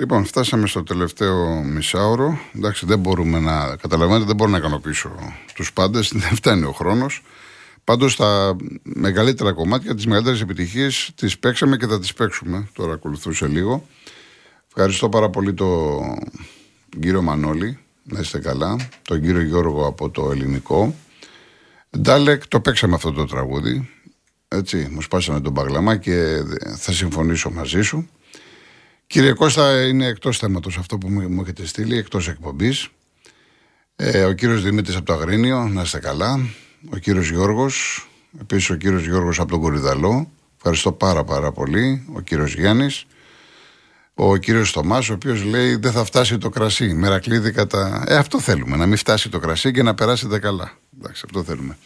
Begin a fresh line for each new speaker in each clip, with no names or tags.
Λοιπόν, φτάσαμε στο τελευταίο μισάωρο. Εντάξει, δεν μπορούμε να. Καταλαβαίνετε, δεν μπορώ να ικανοποιήσω τους πάντες. Δεν φτάνει ο χρόνος. Πάντως, τα μεγαλύτερα κομμάτια, τις μεγαλύτερες επιτυχίες, τις παίξαμε και θα τις παίξουμε. Τώρα ακολουθούσε λίγο. Ευχαριστώ πάρα πολύ τον κύριο Μανώλη. Να είστε καλά. Τον κύριο Γιώργο από το ελληνικό. Ντάλεκ, το παίξαμε αυτό το τραγούδι. Έτσι, μου σπάσανε τον παγλαμά και θα συμφωνήσω μαζί σου. Κύριε Κώστα, είναι εκτός θέματος αυτό που μου έχετε στείλει, εκτός εκπομπής. Ε, ο κύριος Δημήτρης από το Αγρίνιο, να είστε καλά. Ο κύριος Γιώργος, επίσης ο κύριος Γιώργος από τον Κορυδαλό. Ευχαριστώ πάρα πάρα πολύ. Ο κύριος Γιάννης. Ο κύριος Θωμάς, ο οποίος λέει δεν θα φτάσει το κρασί. Μερακλείδη κατά... Ε, αυτό θέλουμε, να μην φτάσει το κρασί και να περάσετε καλά. Εντάξει, αυτό θέλουμε.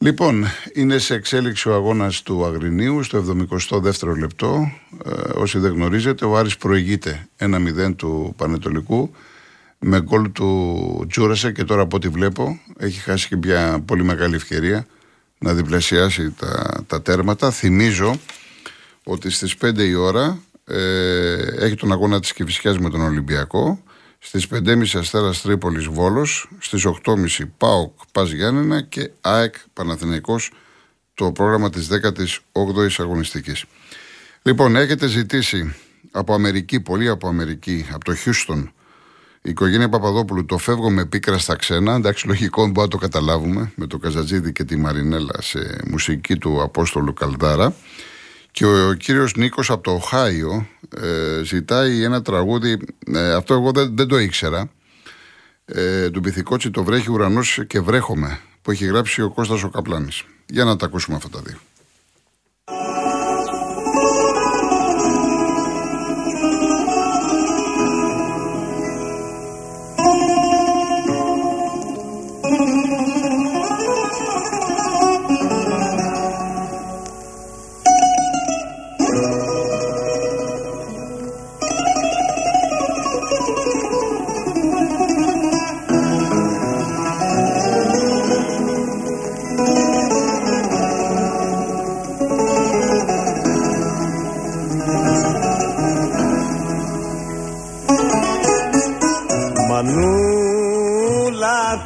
Λοιπόν, είναι σε εξέλιξη ο αγώνας του Αγρινίου στο 72ο λεπτό. Ε, όσοι δεν γνωρίζετε, ο Άρης προηγείται 1-0 του Πανετολικού με γκολ του Τζούρασε και τώρα από ό,τι βλέπω έχει χάσει και μια πολύ μεγάλη ευκαιρία να διπλασιάσει τα, τα τέρματα. Θυμίζω ότι στις 5 η ώρα ε, έχει τον αγώνα της Κηφισιάς με τον Ολυμπιακό στις 5.30 Αστέρας Τρίπολης Βόλος, στις 8.30 ΠΑΟΚ Πας Γιάννενα και ΑΕΚ Παναθηναϊκός το πρόγραμμα της 18ης αγωνιστικής. Λοιπόν, έχετε ζητήσει από Αμερική, πολύ από Αμερική, από το Χιούστον, η οικογένεια Παπαδόπουλου το φεύγω με πίκρα στα ξένα. Εντάξει, λογικό μπορεί να το καταλάβουμε με το Καζατζίδη και τη Μαρινέλα σε μουσική του Απόστολου Καλδάρα. Και ο, ο κύριος Νίκος από το Οχάιο ε, ζητάει ένα τραγούδι, ε, αυτό εγώ δεν, δεν το ήξερα, ε, του Πυθικότσι «Το βρέχει ουρανός και βρέχομαι» που έχει γράψει ο Κώστας ο Καπλάνης. Για να τα ακούσουμε αυτά τα δύο.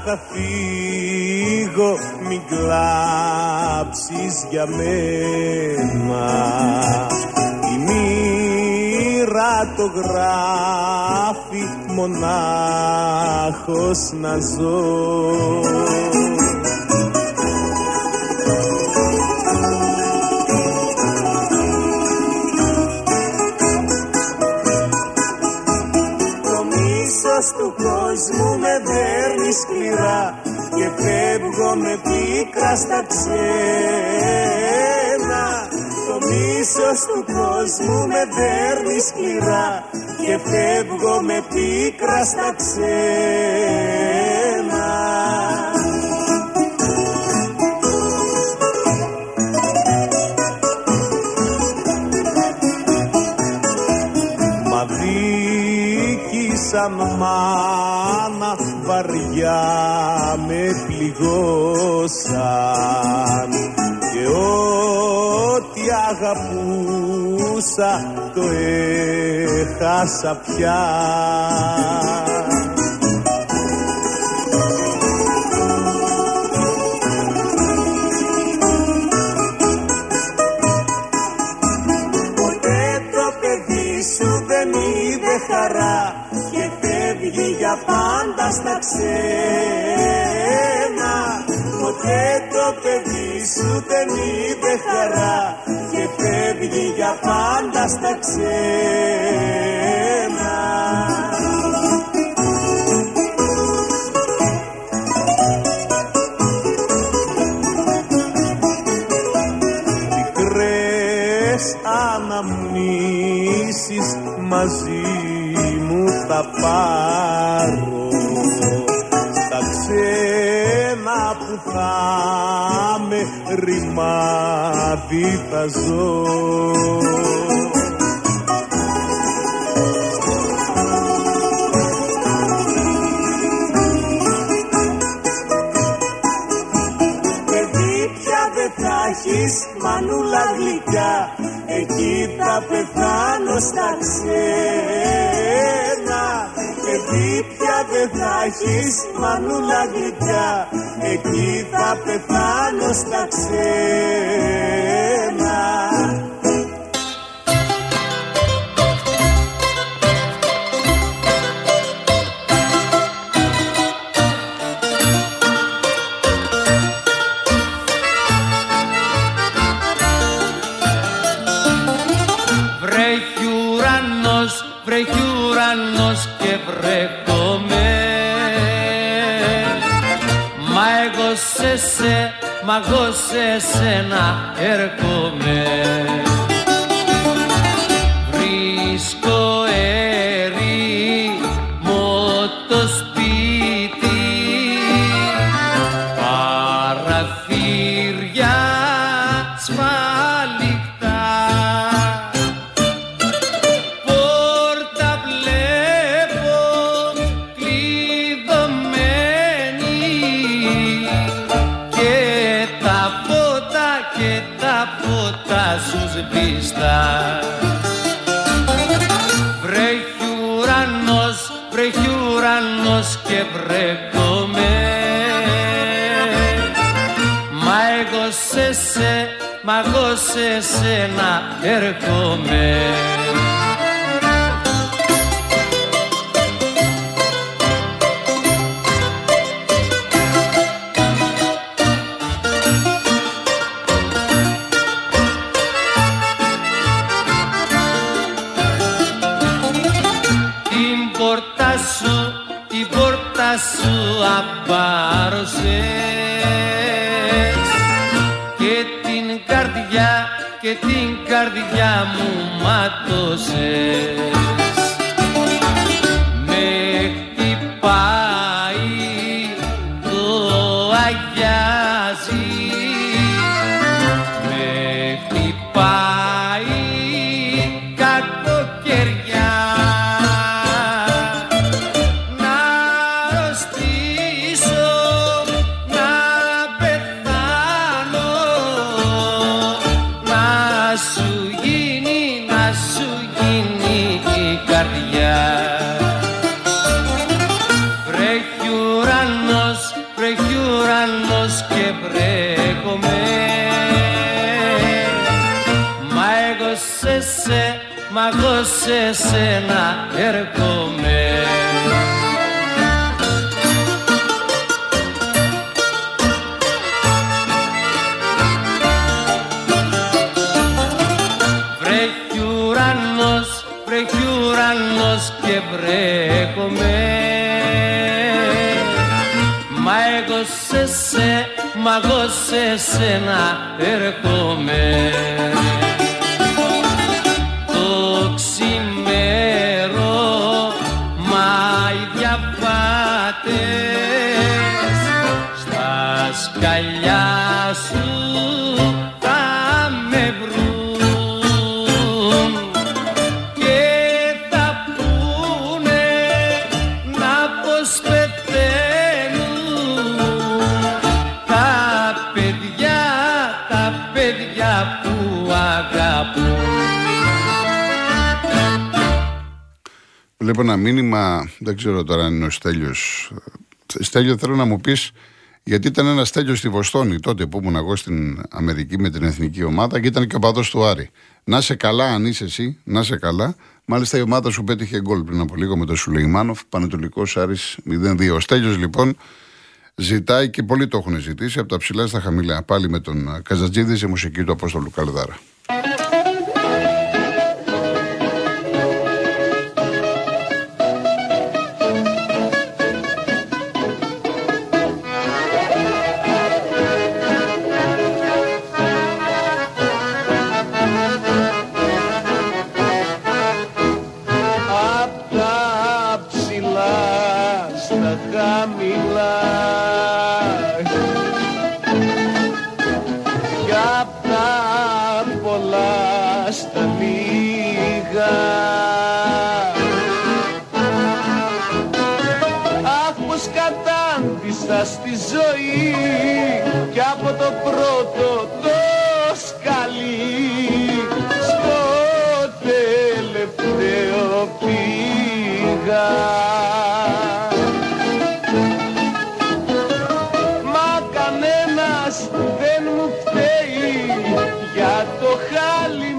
Θα φύγω μην κλάψεις για μένα. Η μοίρα το γράφει μονάχος να ζω δέρνει σκληρά και φεύγω με πίκρα στα ξένα. Το μίσος του κόσμου με δέρνει σκληρά και φεύγω με πίκρα στα ξένα. Σαν μάνα πληγώσαν και ό,τι αγαπούσα το έχασα πια. Ποτέ το παιδί σου δεν είδε χαρά φύγει για πάντα στα ξένα Ποτέ το παιδί σου δεν είδε χαρά και φεύγει για πάντα στα ξένα ρημάδι θα ζω. Έχεις μανούλα γλυκιά εκεί θα πεθάνω στα ξένα. Δεν θα έχεις μανούλα γλυκιά εκεί θα πεθάνω στα ξένα
Μα εγώ σε σένα έρχομαι σε σένα έρχομαι. Την πόρτα σου, την πόρτα σου απάρωσες καρδιά, και την καρδιά μου μάτωσες Μα εγώ σε σε, μα εγώ σε σένα έρχομαι εγώ σε σένα έρχομαι
Βλέπω ένα μήνυμα, δεν ξέρω τώρα αν είναι ο Στέλιος. Στέλιο, θέλω να μου πεις, γιατί ήταν ένας Στέλιος στη Βοστόνη τότε που ήμουν εγώ στην Αμερική με την εθνική ομάδα και ήταν και ο παδός του Άρη. Να σε καλά, αν είσαι εσύ, να σε καλά. Μάλιστα η ομάδα σου πέτυχε γκολ πριν από λίγο με τον Σουλεϊμάνοφ, Πανετολικός Άρης 0-2. Ο Στέλιος λοιπόν ζητάει και πολλοί το έχουν ζητήσει από τα ψηλά στα χαμηλά. Πάλι με τον Καζατζίδη σε μουσική του Απόστολου Καλδάρα.
χάλι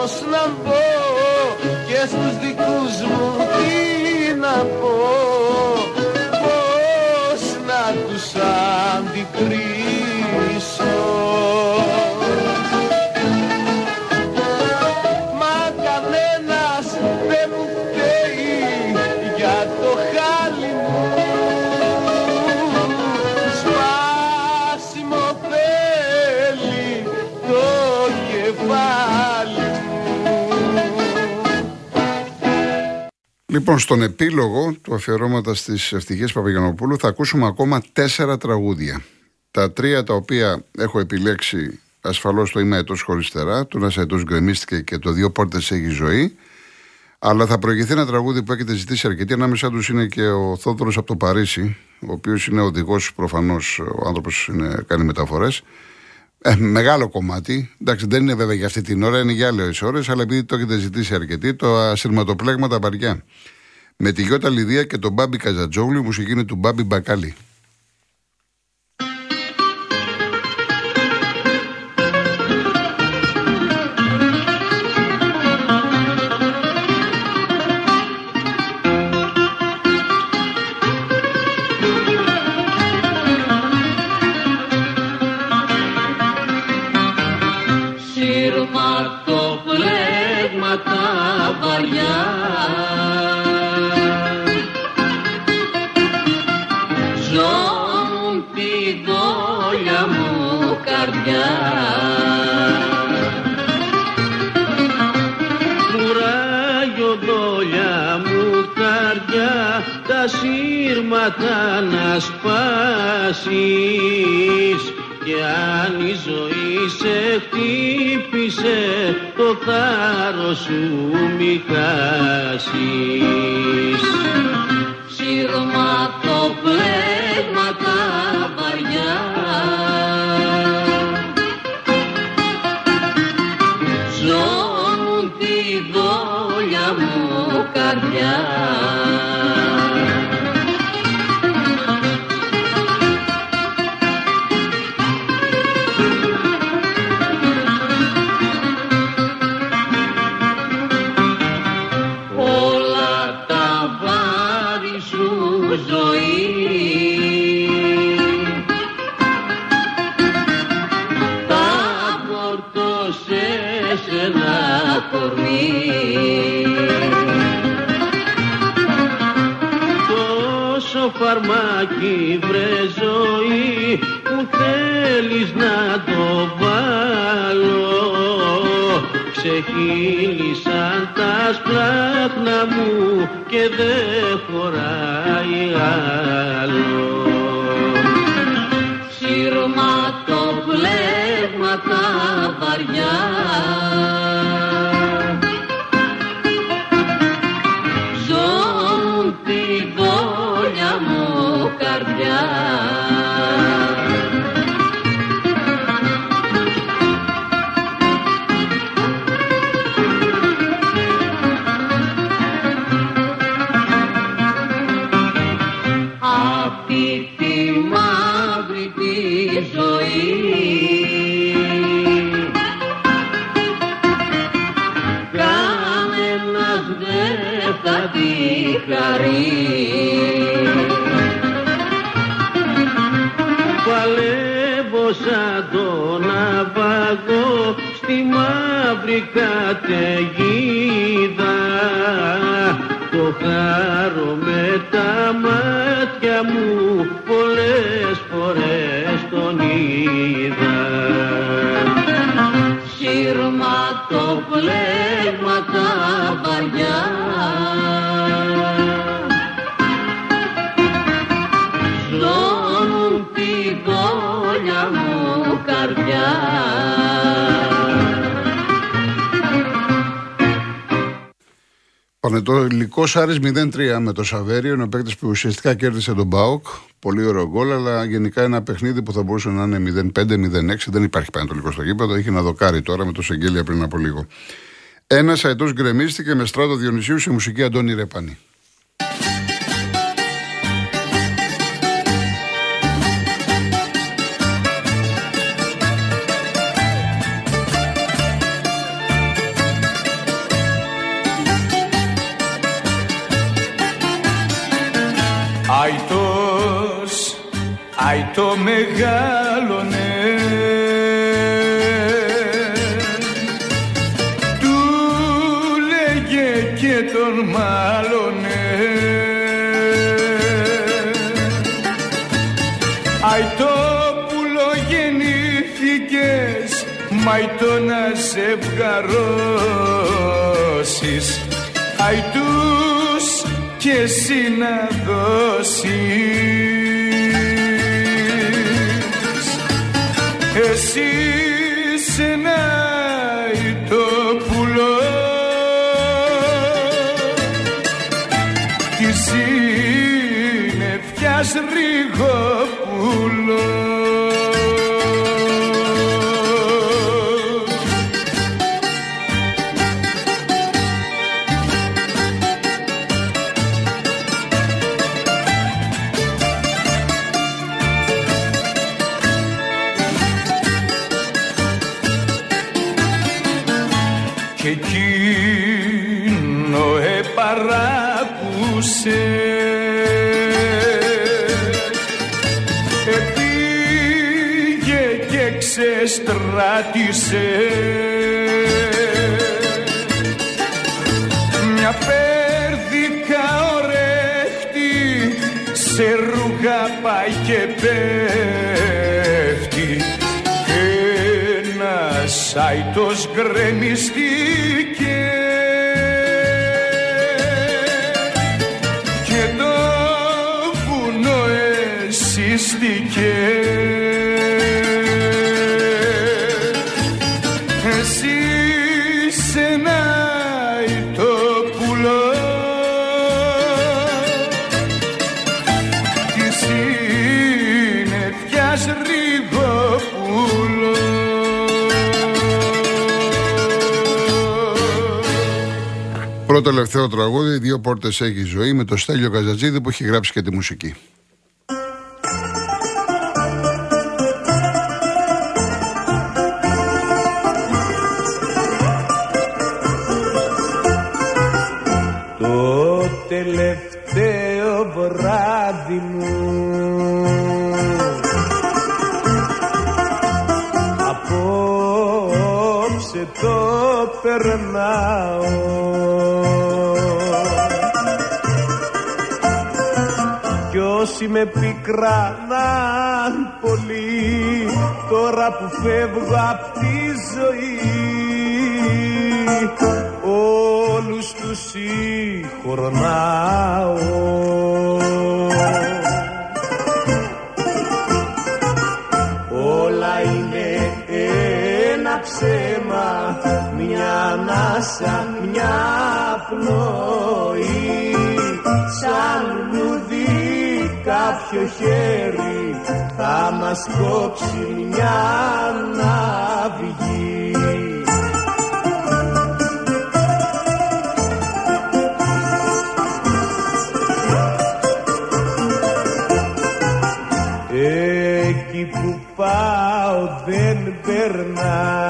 όμως να μπω και στους δικούς μου τι να πω. Πώς να τους αντικρίσω
Λοιπόν, στον επίλογο του αφιερώματα στις ευτυχίες Παπαγιανοπούλου θα ακούσουμε ακόμα τέσσερα τραγούδια. Τα τρία τα οποία έχω επιλέξει ασφαλώς το είμαι έτο χωριστερά, του ένα έτο γκρεμίστηκε και το δύο πόρτες έχει ζωή. Αλλά θα προηγηθεί ένα τραγούδι που έχετε ζητήσει αρκετοί. Ανάμεσά τους είναι και ο Θόδωρος από το Παρίσι, ο οποίος είναι οδηγός προφανώς, ο άνθρωπος κάνει μεταφορές. Ε, μεγάλο κομμάτι. Εντάξει, δεν είναι βέβαια για αυτή την ώρα, είναι για άλλες ώρες, αλλά επειδή το έχετε ζητήσει αρκετοί, το ασυρματοπλέγμα τα βαριά. Με τη Γιώτα Λιδία και τον Μπάμπι Καζατζόγλου, η μουσική είναι του Μπάμπι Μπακάλι.
Καρδιά Κουράγιο δόλια μου καρδιά τα σύρματα να σπάσεις. Και αν η ζωή σε χτύπησε το θάρρος σου μη χάσεις. Σύρμα βάρη σου ζωή τα φορτώσε σε ένα κορμί. Τόσο φαρμάκι βρε ζωή που θέλεις να το βάλω. Ξεχύλισαν τα σπλάχνα μου και δεν χωράει άλλο. Σύρμα το πλέγμα τα βαριά
το
Πανετολικό Άρης 0-3 με το Σαβέριο. Είναι ο παίκτης που ουσιαστικά κέρδισε τον Μπάουκ. Πολύ ωραίο γκολ, αλλά γενικά ένα παιχνίδι που θα μπορούσε να είναι 0-5-0-6. Δεν υπάρχει Πανετολικό στο γήπεδο. Έχει να δοκάρει τώρα με το Σεγγέλια πριν από λίγο. Ένας αετός γκρεμίστηκε με στράτο Διονυσίου σε μουσική Αντώνη Ρεπανή.
Αϊτός, αϊτό μεγάλωνε. Του λέγε και τον μάλωνε. Αϊτό πουλο γεννήθηκες Μαϊτό να σε βγαρώσεις και εσύ να δώσεις. Εσύ σε ένα το πουλό. Τη συννεφιάς ρίγο γκρεμιστήκε και το βουνό εσύστηκε
Πρώτο τελευταίο τραγούδι, δύο πόρτες έχει η ζωή με το Στέλιο Καζατζίδη που έχει γράψει και τη μουσική.
Το τελευταίο βράδυ μου Απόψε το περνάω όσοι με πικρανάν πολύ Τώρα που φεύγω απ' τη ζωή. Όλους τους συγχωρνάω. Όλα είναι ένα ψέμα Μια ανάσα, μια πνοή κάποιο χέρι Θα μας κόψει μια ναυγή Εκεί που πάω δεν περνά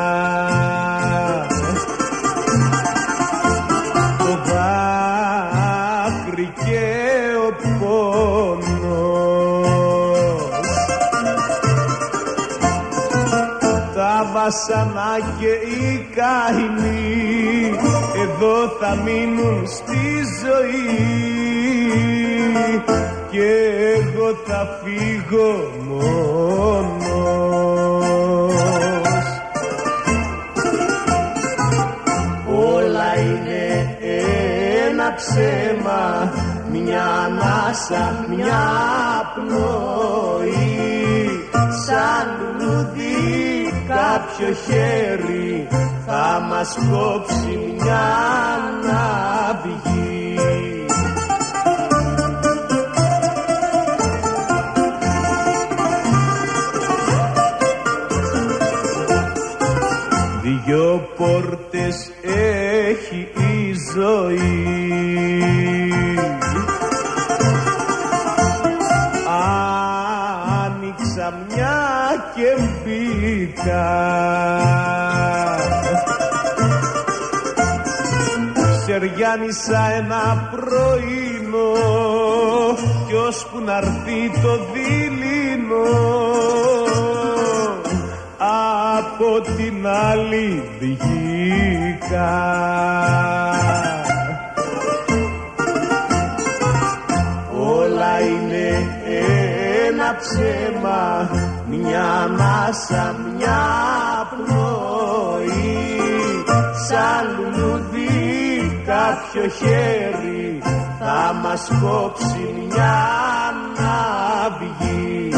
και οι καημοί εδώ θα μείνουν στη ζωή. Και εγώ θα φύγω μόνος. Όλα είναι ένα ψέμα μια ανάσα, μια πνοή. Σαν λουλούδι κάποιο χέρι θα μας κόψει μια ναυγή Δυο πόρτες έχει η ζωή Ξεριάνισα ένα πρωινό. Κι ώσπου να το δειλινό από την άλλη βγήκα Όλα είναι ένα ψέμα μια ανάσα, μια κάποιο χέρι θα μας κόψει μια ναυγή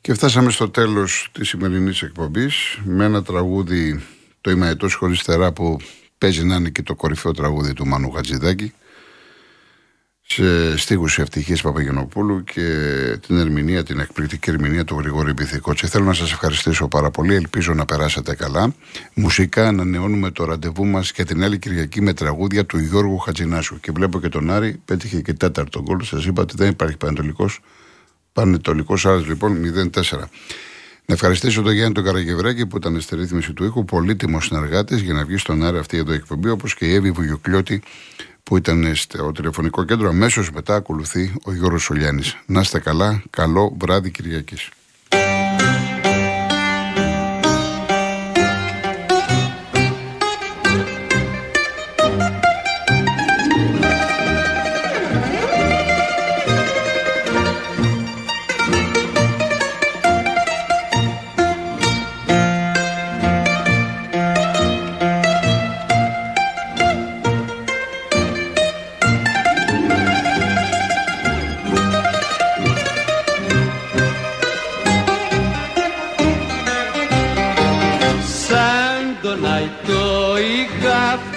Και φτάσαμε στο τέλος της σημερινής εκπομπής με ένα τραγούδι το ημαετός χωρίς θερά που παίζει να είναι και το κορυφαίο τραγούδι του Μάνου Χατζηδάκη σε στίχους ευτυχής Παπαγενοπούλου και την ερμηνεία, την εκπληκτική ερμηνεία του Γρηγόρη Και Θέλω να σας ευχαριστήσω πάρα πολύ, ελπίζω να περάσετε καλά. Μουσικά ανανεώνουμε το ραντεβού μας και την άλλη Κυριακή με τραγούδια του Γιώργου Χατζηνάσου. Και βλέπω και τον Άρη, πέτυχε και τέταρτο γκολ. Σας είπα ότι δεν υπάρχει πανετολικός Πανετολικός Άρης λοιπόν 0-4. Να ευχαριστήσω τον Γιάννη τον Καραγευράκη που ήταν στη ρύθμιση του ήχου, πολύτιμος συνεργάτης για να βγει στον αέρα αυτή εδώ η εκπομπή, όπως και η Εύη Βουγιοκλιώτη που ήταν στο τηλεφωνικό κέντρο. Αμέσως μετά ακολουθεί ο Γιώργος Σολιάνη. Να είστε καλά, καλό βράδυ
Κυριακής.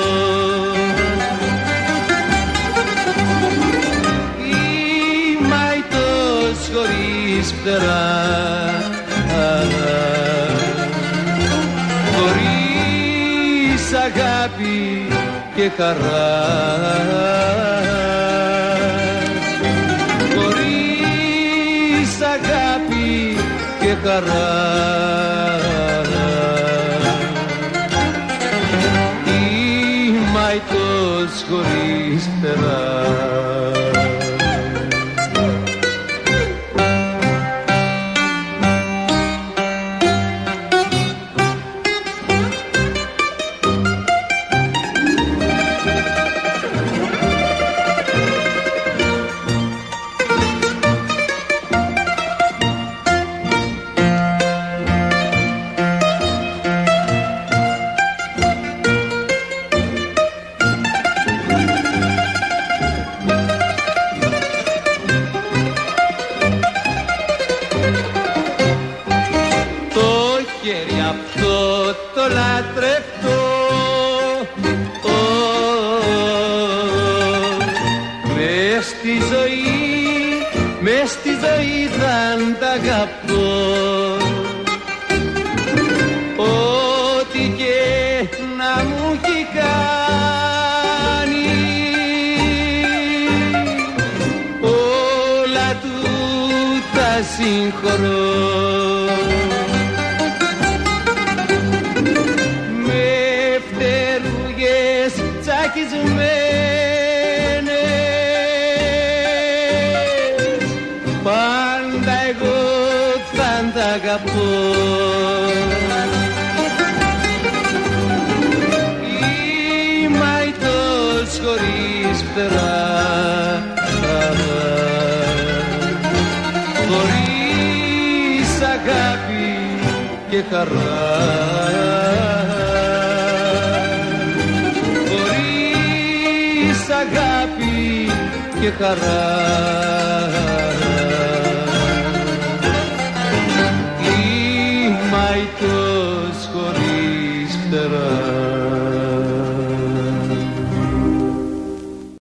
τζιλαπετώ Είμαι αητός χωρίς φτερά. Αγάπη και χαρά. Χωρίς αγάπη και χαρά χωρίς περά χαρά. Χωρίς αγάπη και χαρά. Είμαι αητός χωρίς φτερά